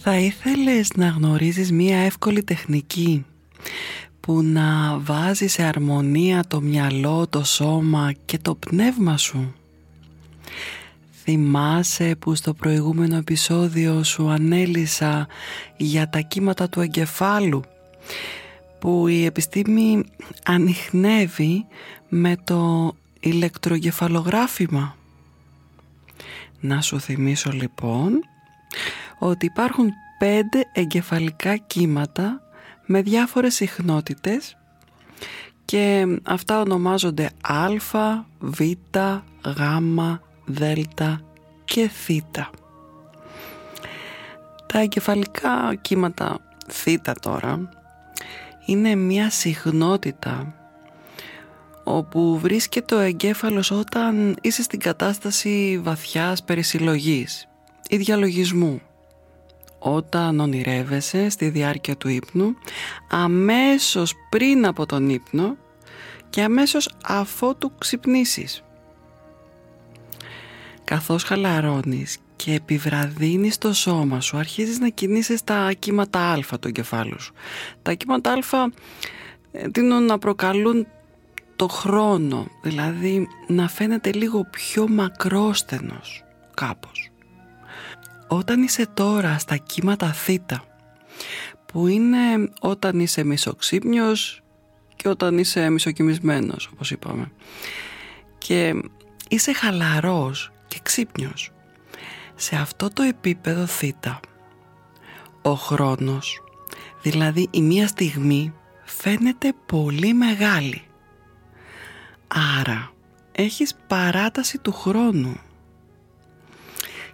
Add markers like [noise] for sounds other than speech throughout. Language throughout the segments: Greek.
Θα ήθελες να γνωρίζεις μία εύκολη τεχνική που να βάζει σε αρμονία το μυαλό, το σώμα και το πνεύμα σου; Θυμάσαι που στο προηγούμενο επεισόδιο σου ανέλησα για τα κύματα του εγκεφάλου που η επιστήμη ανοιχνεύει με το ηλεκτρογεφαλογράφημα. Να σου θυμίσω λοιπόν ότι υπάρχουν πέντε εγκεφαλικά κύματα με διάφορες συχνότητες και αυτά ονομάζονται α, β, γ, δ και θ. Τα εγκεφαλικά κύματα θ τώρα είναι μια συχνότητα όπου βρίσκεται ο εγκέφαλος όταν είσαι στην κατάσταση βαθιάς περισυλλογής ή διαλογισμού όταν ονειρεύεσαι στη διάρκεια του ύπνου, αμέσως πριν από τον ύπνο και αμέσως αφότου ξυπνήσεις. Καθώς χαλαρώνεις και επιβραδύνεις το σώμα σου, αρχίζεις να κινείσαι στα κύματα α του εγκεφάλου σου. Τα κύματα α δίνουν να προκαλούν το χρόνο, δηλαδή να φαίνεται λίγο πιο μακρόστενος κάπως. Όταν είσαι τώρα στα κύματα θ που είναι όταν είσαι μισοξύπνιος και όταν είσαι μισοκοιμισμένος όπως είπαμε και είσαι χαλαρός και ξύπνιος σε αυτό το επίπεδο θ ο χρόνος δηλαδή η μία στιγμή φαίνεται πολύ μεγάλη. Άρα έχεις παράταση του χρόνου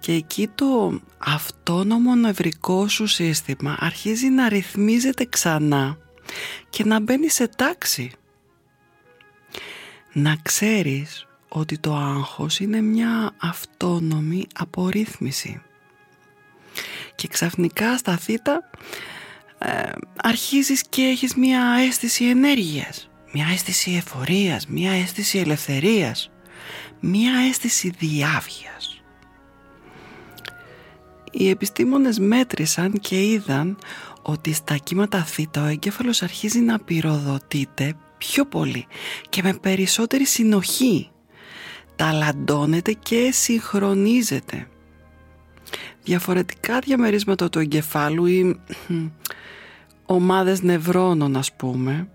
και εκεί το αυτόνομο νευρικό σου σύστημα αρχίζει να ρυθμίζεται ξανά και να μπαίνει σε τάξη. Να ξέρεις ότι το άγχος είναι μια αυτόνομη απορρίθμιση. Και ξαφνικά στα θήτα ε, αρχίζεις και έχεις μια αίσθηση ενέργειας, μια αίσθηση εφορίας, μια αίσθηση ελευθερίας, μια αίσθηση διάβγειας οι επιστήμονες μέτρησαν και είδαν ότι στα κύματα θ ο εγκέφαλος αρχίζει να πυροδοτείται πιο πολύ και με περισσότερη συνοχή. Ταλαντώνεται και συγχρονίζεται. Διαφορετικά διαμερίσματα του εγκεφάλου ή [clears throat] ομάδες νευρώνων ας πούμε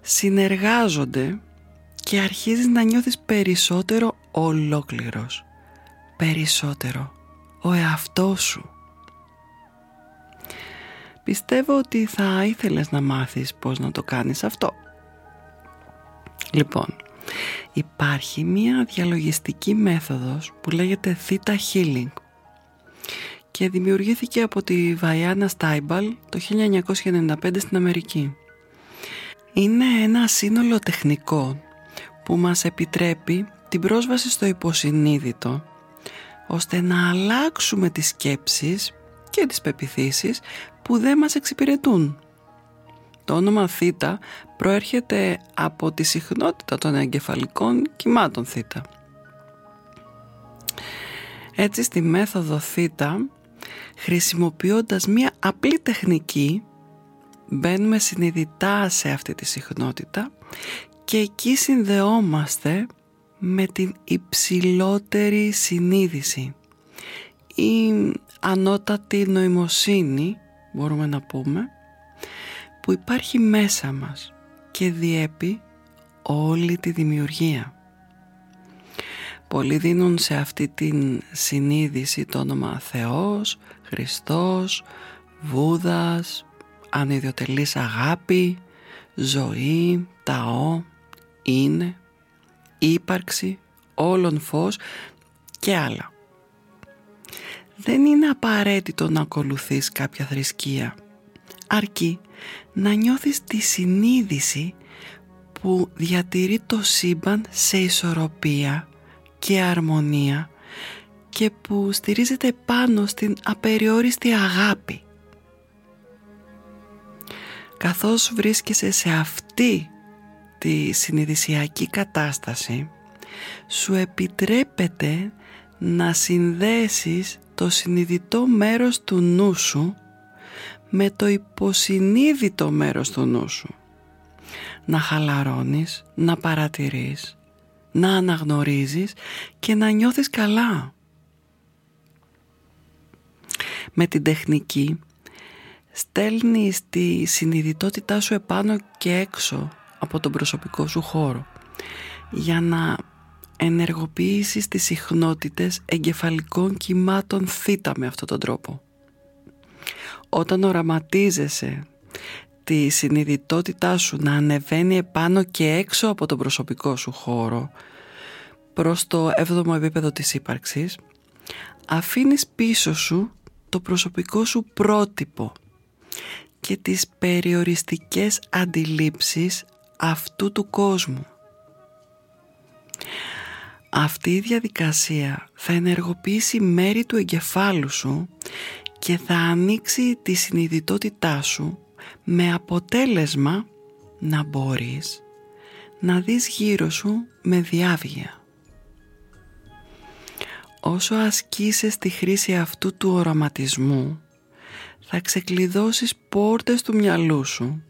συνεργάζονται και αρχίζεις να νιώθεις περισσότερο ολόκληρος. Περισσότερο ο εαυτός σου. Πιστεύω ότι θα ήθελες να μάθεις πώς να το κάνεις αυτό. Λοιπόν, υπάρχει μία διαλογιστική μέθοδος που λέγεται Theta Healing και δημιουργήθηκε από τη Βαϊάννα Στάιμπαλ το 1995 στην Αμερική. Είναι ένα σύνολο τεχνικό που μας επιτρέπει την πρόσβαση στο υποσυνείδητο ώστε να αλλάξουμε τις σκέψεις και τις πεπιθήσεις που δεν μας εξυπηρετούν. Το όνομα θήτα προέρχεται από τη συχνότητα των εγκεφαλικών κυμάτων θ. Έτσι στη μέθοδο θ, χρησιμοποιώντας μία απλή τεχνική, μπαίνουμε συνειδητά σε αυτή τη συχνότητα και εκεί συνδεόμαστε με την υψηλότερη συνείδηση ή ανώτατη νοημοσύνη μπορούμε να πούμε που υπάρχει μέσα μας και διέπει όλη τη δημιουργία. Πολλοί δίνουν σε αυτή την συνείδηση το όνομα Θεός, Χριστός, Βούδας, ανιδιοτελής αγάπη, ζωή, ταό, είναι, ύπαρξη, όλων φως και άλλα. Δεν είναι απαραίτητο να ακολουθείς κάποια θρησκεία, αρκεί να νιώθεις τη συνείδηση που διατηρεί το σύμπαν σε ισορροπία και αρμονία και που στηρίζεται πάνω στην απεριόριστη αγάπη. Καθώς βρίσκεσαι σε αυτή τη συνειδησιακή κατάσταση σου επιτρέπεται να συνδέσεις το συνειδητό μέρος του νου σου με το υποσυνείδητο μέρος του νου σου. Να χαλαρώνεις, να παρατηρείς, να αναγνωρίζεις και να νιώθεις καλά. Με την τεχνική στέλνεις τη συνειδητότητά σου επάνω και έξω από τον προσωπικό σου χώρο για να ενεργοποιήσεις τις συχνότητες εγκεφαλικών κυμάτων θ με αυτόν τον τρόπο. Όταν οραματίζεσαι τη συνειδητότητά σου να ανεβαίνει επάνω και έξω από τον προσωπικό σου χώρο προς το 7ο επίπεδο της ύπαρξης αφήνεις πίσω σου το προσωπικό σου πρότυπο και τις περιοριστικές αντιλήψεις αυτού του κόσμου. Αυτή η διαδικασία θα ενεργοποιήσει μέρη του εγκεφάλου σου και θα ανοίξει τη συνειδητότητά σου με αποτέλεσμα να μπορείς να δεις γύρω σου με διάβγεια. Όσο ασκήσεις τη χρήση αυτού του οραματισμού θα ξεκλειδώσεις πόρτες του μυαλού σου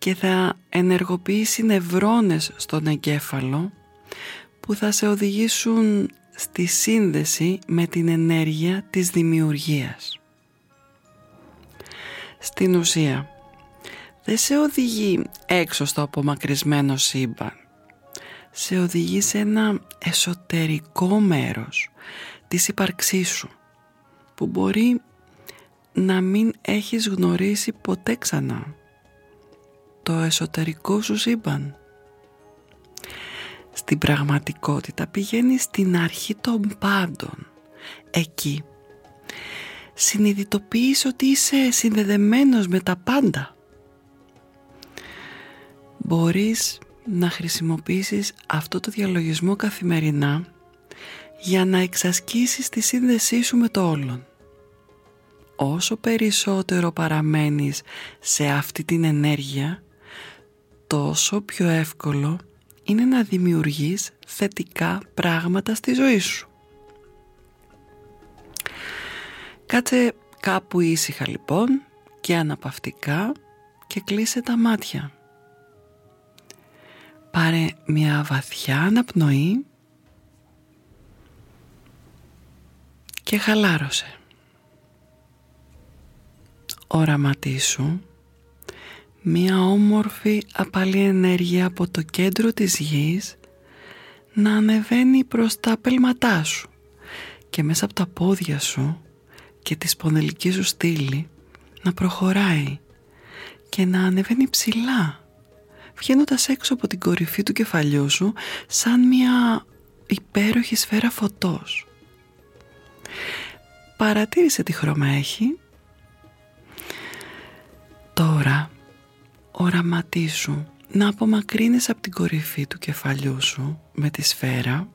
και θα ενεργοποιήσει νευρώνες στον εγκέφαλο που θα σε οδηγήσουν στη σύνδεση με την ενέργεια της δημιουργίας. Στην ουσία, δεν σε οδηγεί έξω στο απομακρυσμένο σύμπαν. Σε οδηγεί σε ένα εσωτερικό μέρος της ύπαρξής σου που μπορεί να μην έχεις γνωρίσει ποτέ ξανά. Το εσωτερικό σου σύμπαν στην πραγματικότητα πηγαίνει στην αρχή των πάντων. Εκεί συνειδητοποιείς ότι είσαι συνδεδεμένος με τα πάντα. Μπορείς να χρησιμοποιήσεις αυτό το διαλογισμό καθημερινά για να εξασκήσεις τη σύνδεσή σου με το όλον. Όσο περισσότερο παραμένεις σε αυτή την ενέργεια, τόσο πιο εύκολο είναι να δημιουργείς θετικά πράγματα στη ζωή σου. Κάτσε κάπου ήσυχα λοιπόν και αναπαυτικά και κλείσε τα μάτια. Πάρε μια βαθιά αναπνοή και χαλάρωσε. Οραματίσου μία όμορφη απαλή ενέργεια από το κέντρο της γης να ανεβαίνει προς τα πέλματά σου και μέσα από τα πόδια σου και τη σπονδυλική σου στήλη να προχωράει και να ανεβαίνει ψηλά βγαίνοντας έξω από την κορυφή του κεφαλιού σου σαν μια υπέροχη σφαίρα φωτός. Παρατήρησε τι χρώμα έχει. Τώρα οραματίσου. Να απομακρύνεις από την κορυφή του κεφαλιού σου με τη σφαίρα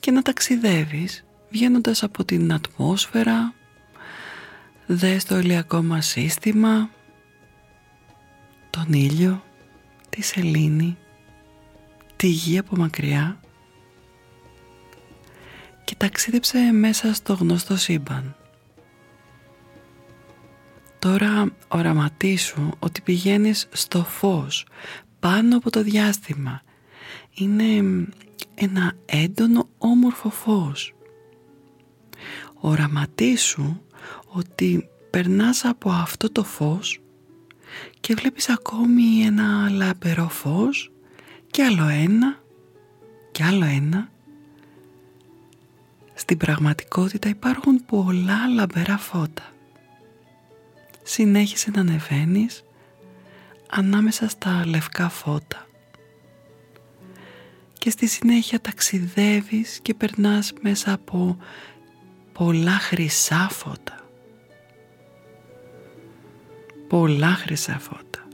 και να ταξιδεύεις βγαίνοντας από την ατμόσφαιρα. Δες το ηλιακό μας σύστημα τον ήλιο, τη σελήνη, τη γη από μακριά. Και ταξίδεψε μέσα στο γνωστό σύμπαν. Τώρα οραματίσου ότι πηγαίνεις στο φως πάνω από το διάστημα. Είναι ένα έντονο όμορφο φως. Οραματίσου ότι περνάς από αυτό το φως και βλέπεις ακόμη ένα λαμπερό φως και άλλο ένα και άλλο ένα. Στην πραγματικότητα υπάρχουν πολλά λαμπερά φώτα. Συνέχισε να ανεβαίνεις ανάμεσα στα λευκά φώτα. Και στη συνέχεια ταξιδεύεις και περνάς μέσα από πολλά χρυσά φώτα. Πολλά χρυσά φώτα.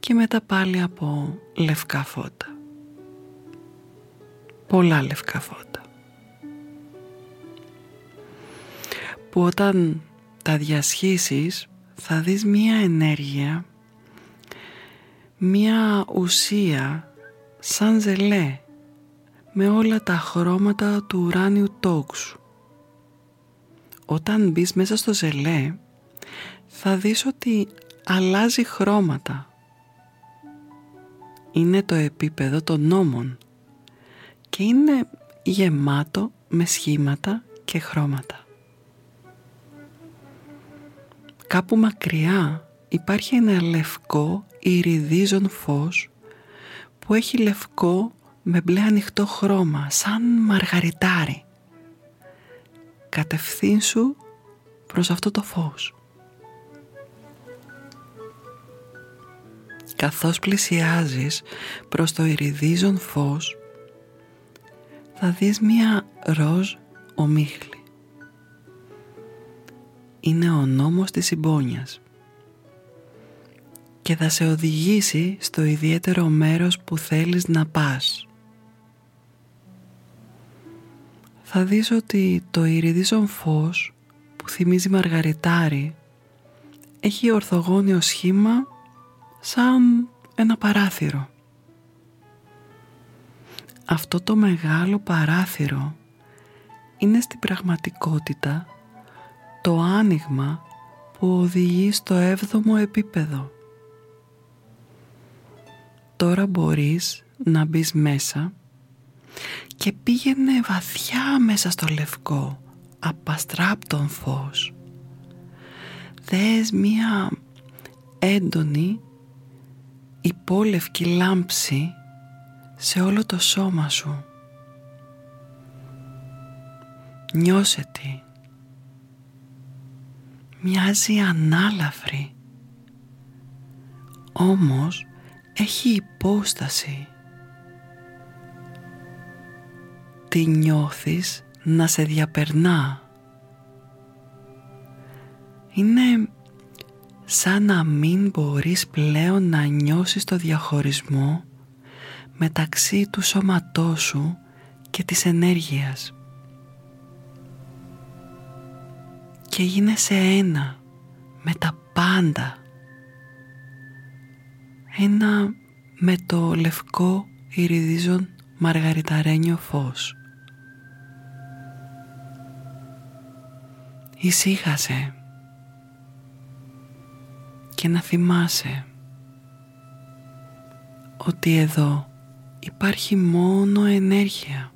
Και μετά πάλι από λευκά φώτα. Πολλά λευκά φώτα. Που όταν τα διασχίσεις θα δεις μία ενέργεια μία ουσία σαν ζελέ με όλα τα χρώματα του ουράνιου τόξου. Όταν μπεις μέσα στο ζελέ θα δεις ότι αλλάζει χρώματα. Είναι το επίπεδο των νόμων και είναι γεμάτο με σχήματα και χρώματα. Κάπου μακριά υπάρχει ένα λευκό ηριδίζον φως που έχει λευκό με μπλε ανοιχτό χρώμα σαν μαργαριτάρι. Κατευθύνσου προς αυτό το φως. καθώς πλησιάζεις προς το ηριδίζον φως θα δεις μία ροζ ομίχλη. Είναι ο νόμος της συμπόνιας και θα σε οδηγήσει στο ιδιαίτερο μέρος που θέλεις να πας. Θα δεις ότι το ηριδίζον φως που θυμίζει μαργαριτάρι έχει ορθογώνιο σχήμα σαν ένα παράθυρο. Αυτό το μεγάλο παράθυρο είναι στην πραγματικότητα το άνοιγμα που οδηγεί στο έβδομο επίπεδο. Τώρα μπορείς να μπεις μέσα και πήγαινε βαθιά μέσα στο λευκό απαστράπτον φως. Δες μία έντονη υπόλευκη λάμψη σε όλο το σώμα σου. Νιώσε τι. Μοιάζει ανάλαφρη. Όμως έχει υπόσταση. Τι νιώθεις να σε διαπερνά; Είναι σαν να μην μπορείς πλέον να νιώσεις το διαχωρισμό μεταξύ του σώματός σου και της ενέργειας. Και γίνεσαι ένα με τα πάντα. Ένα με το λευκό ηριδίζον μαργαριταρένιο φως. Ησύχασε και να θυμάσαι ότι εδώ υπάρχει μόνο ενέργεια.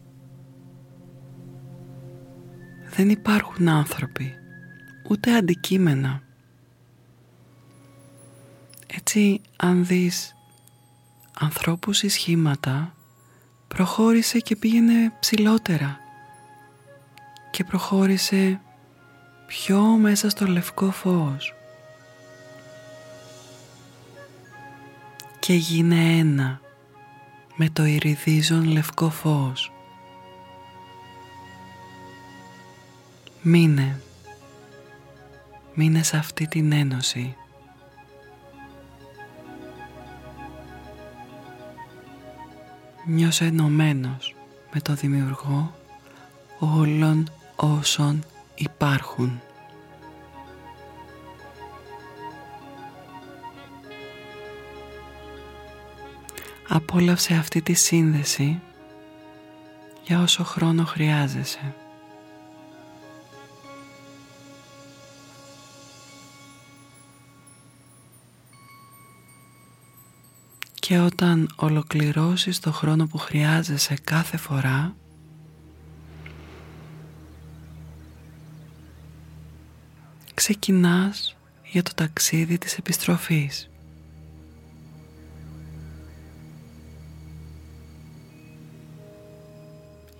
Δεν υπάρχουν άνθρωποι, ούτε αντικείμενα. Έτσι, αν δεις ανθρώπους ή σχήματα, προχώρησε και πήγαινε ψηλότερα και προχώρησε πιο μέσα στο λευκό φως. και γίνε ένα με το ηριδίζον λευκό φως. Μείνε, μείνε σε αυτή την ένωση. Νιώσε ενωμένος με το Δημιουργό όλων όσων υπάρχουν. Απόλαυσε αυτή τη σύνδεση για όσο χρόνο χρειάζεσαι. Και όταν ολοκληρώσεις το χρόνο που χρειάζεσαι κάθε φορά ξεκινάς για το ταξίδι της επιστροφής.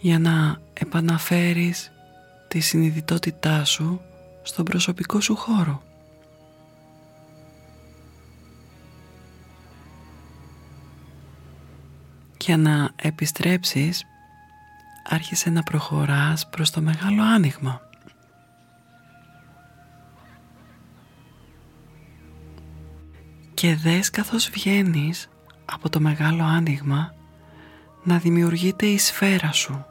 Για να επαναφέρεις τη συνειδητότητά σου στον προσωπικό σου χώρο. Για να επιστρέψεις άρχισε να προχωράς προς το μεγάλο άνοιγμα. και δες καθώς βγαίνεις από το μεγάλο άνοιγμα να δημιουργείται η σφαίρα σου.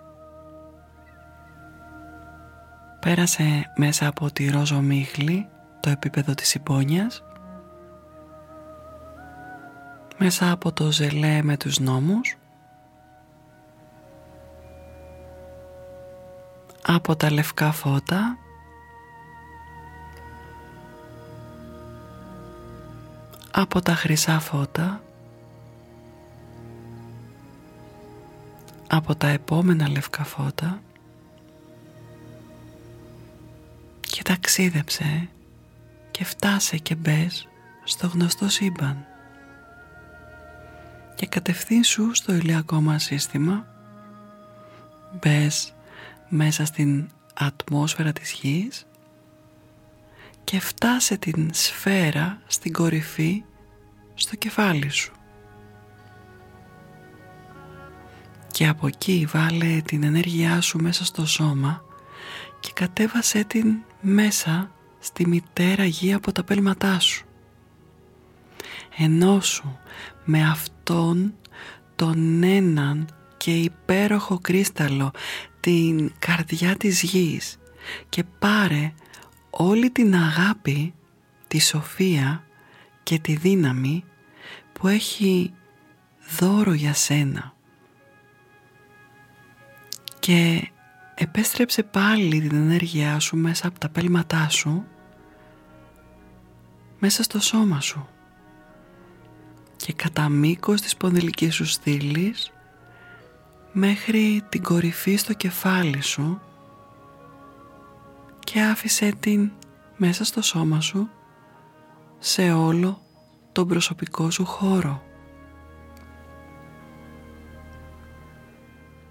Πέρασε μέσα από τη ρόζο μίχλη το επίπεδο της υπόνοιας μέσα από το ζελέ με τους νόμους από τα λευκά φώτα. Από τα χρυσά φώτα. Από τα επόμενα λευκά φώτα. Και ταξίδεψε και φτάσε και μπες στο γνωστό σύμπαν. Και κατευθύνσου στο ηλιακό μας σύστημα. Μπες μέσα στην ατμόσφαιρα της γης και φτάσε την σφαίρα στην κορυφή στο κεφάλι σου. Και από εκεί βάλε την ενέργειά σου μέσα στο σώμα και κατέβασε την μέσα στη μητέρα γη από τα πέλματά σου. Ενώσου με αυτόν τον έναν και υπέροχο κρίσταλο την καρδιά της γης και πάρε όλη την αγάπη, τη σοφία και τη δύναμη που έχει δώρο για σένα. Και επέστρεψε πάλι την ενέργειά σου μέσα από τα πέλματά σου μέσα στο σώμα σου και κατά μήκος της πονδυλικής σου στήλης μέχρι την κορυφή στο κεφάλι σου και άφησε την μέσα στο σώμα σου σε όλο τον προσωπικό σου χώρο.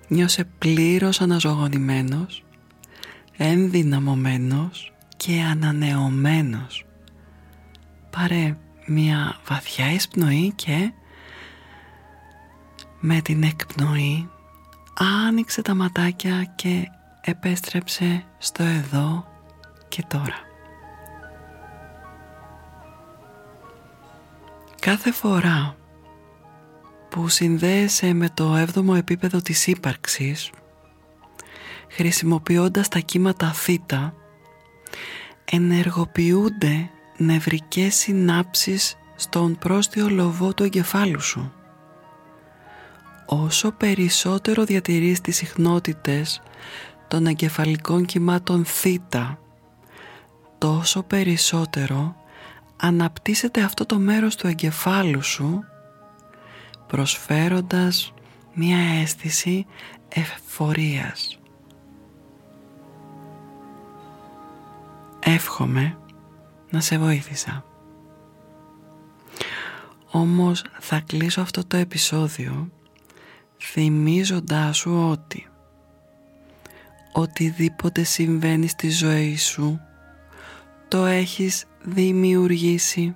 Νιώσε πλήρως αναζωογονημένος, ενδυναμωμένος και ανανεωμένος. Πάρε μια βαθιά εισπνοή και με την εκπνοή άνοιξε τα ματάκια και επέστρεψε στο εδώ και τώρα. Κάθε φορά που συνδέεσαι με το έβδομο επίπεδο της ύπαρξης χρησιμοποιώντας τα κύματα θ ενεργοποιούνται νευρικές συνάψεις στον πρόστιο λοβό του εγκεφάλου σου. Όσο περισσότερο διατηρείς τις συχνότητες των εγκεφαλικών κυμάτων θ τόσο περισσότερο αναπτύσσεται αυτό το μέρος του εγκεφάλου σου προσφέροντας μια αίσθηση εφορίας. Εύχομαι να σε βοήθησα. Όμως θα κλείσω αυτό το επεισόδιο θυμίζοντάς σου ότι οτιδήποτε συμβαίνει στη ζωή σου το έχεις δημιουργήσει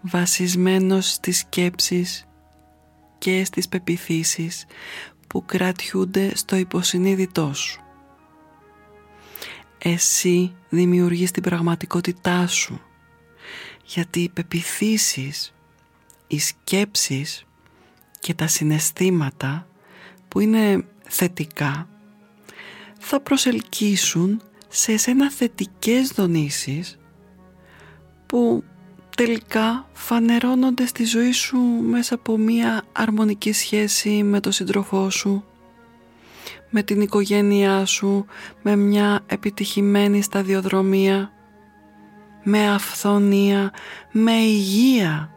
βασισμένος στις σκέψεις και στις πεπιθήσεις που κρατιούνται στο υποσυνείδητό σου. Εσύ δημιουργείς την πραγματικότητά σου γιατί οι πεπιθήσεις, οι σκέψεις και τα συναισθήματα που είναι θετικά θα προσελκύσουν σε εσένα θετικές δονήσεις που τελικά φανερώνονται στη ζωή σου μέσα από μία αρμονική σχέση με τον σύντροφό σου, με την οικογένειά σου, με μια επιτυχημένη σταδιοδρομία, με αυθονία, με υγεία.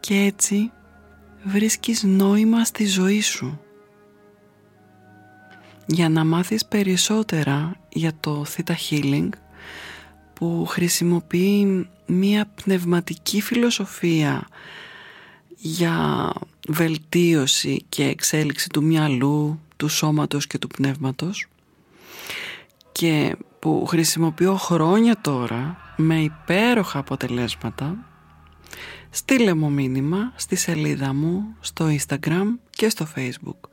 Και έτσι βρίσκεις νόημα στη ζωή σου. Για να μάθεις περισσότερα για το Theta Healing που χρησιμοποιεί μία πνευματική φιλοσοφία για βελτίωση και εξέλιξη του μυαλού, του σώματος και του πνεύματος και που χρησιμοποιώ χρόνια τώρα με υπέροχα αποτελέσματα στείλε μου μήνυμα στη σελίδα μου στο Instagram και στο Facebook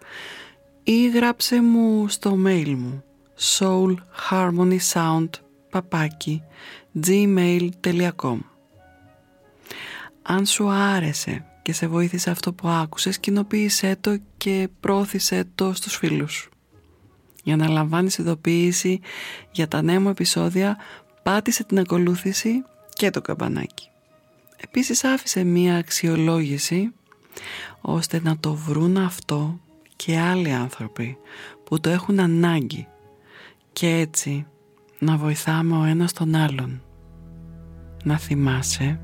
ή γράψε μου στο mail μου soulharmonysound.gmail.com Αν σου άρεσε και σε βοήθησε αυτό που άκουσες, κοινοποίησέ το και πρόθυσέ το στους φίλους. Για να λαμβάνεις ειδοποίηση για τα νέα μου επεισόδια, πάτησε την ακολούθηση και το καμπανάκι. Επίσης άφησε μία αξιολόγηση ώστε να το βρουν αυτό και άλλοι άνθρωποι που το έχουν ανάγκη και έτσι να βοηθάμε ο ένας τον άλλον. Να θυμάσαι,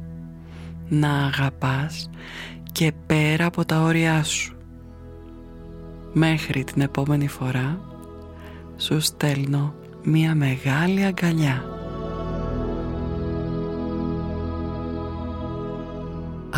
να αγαπάς και πέρα από τα όρια σου. Μέχρι την επόμενη φορά σου στέλνω μία μεγάλη αγκαλιά.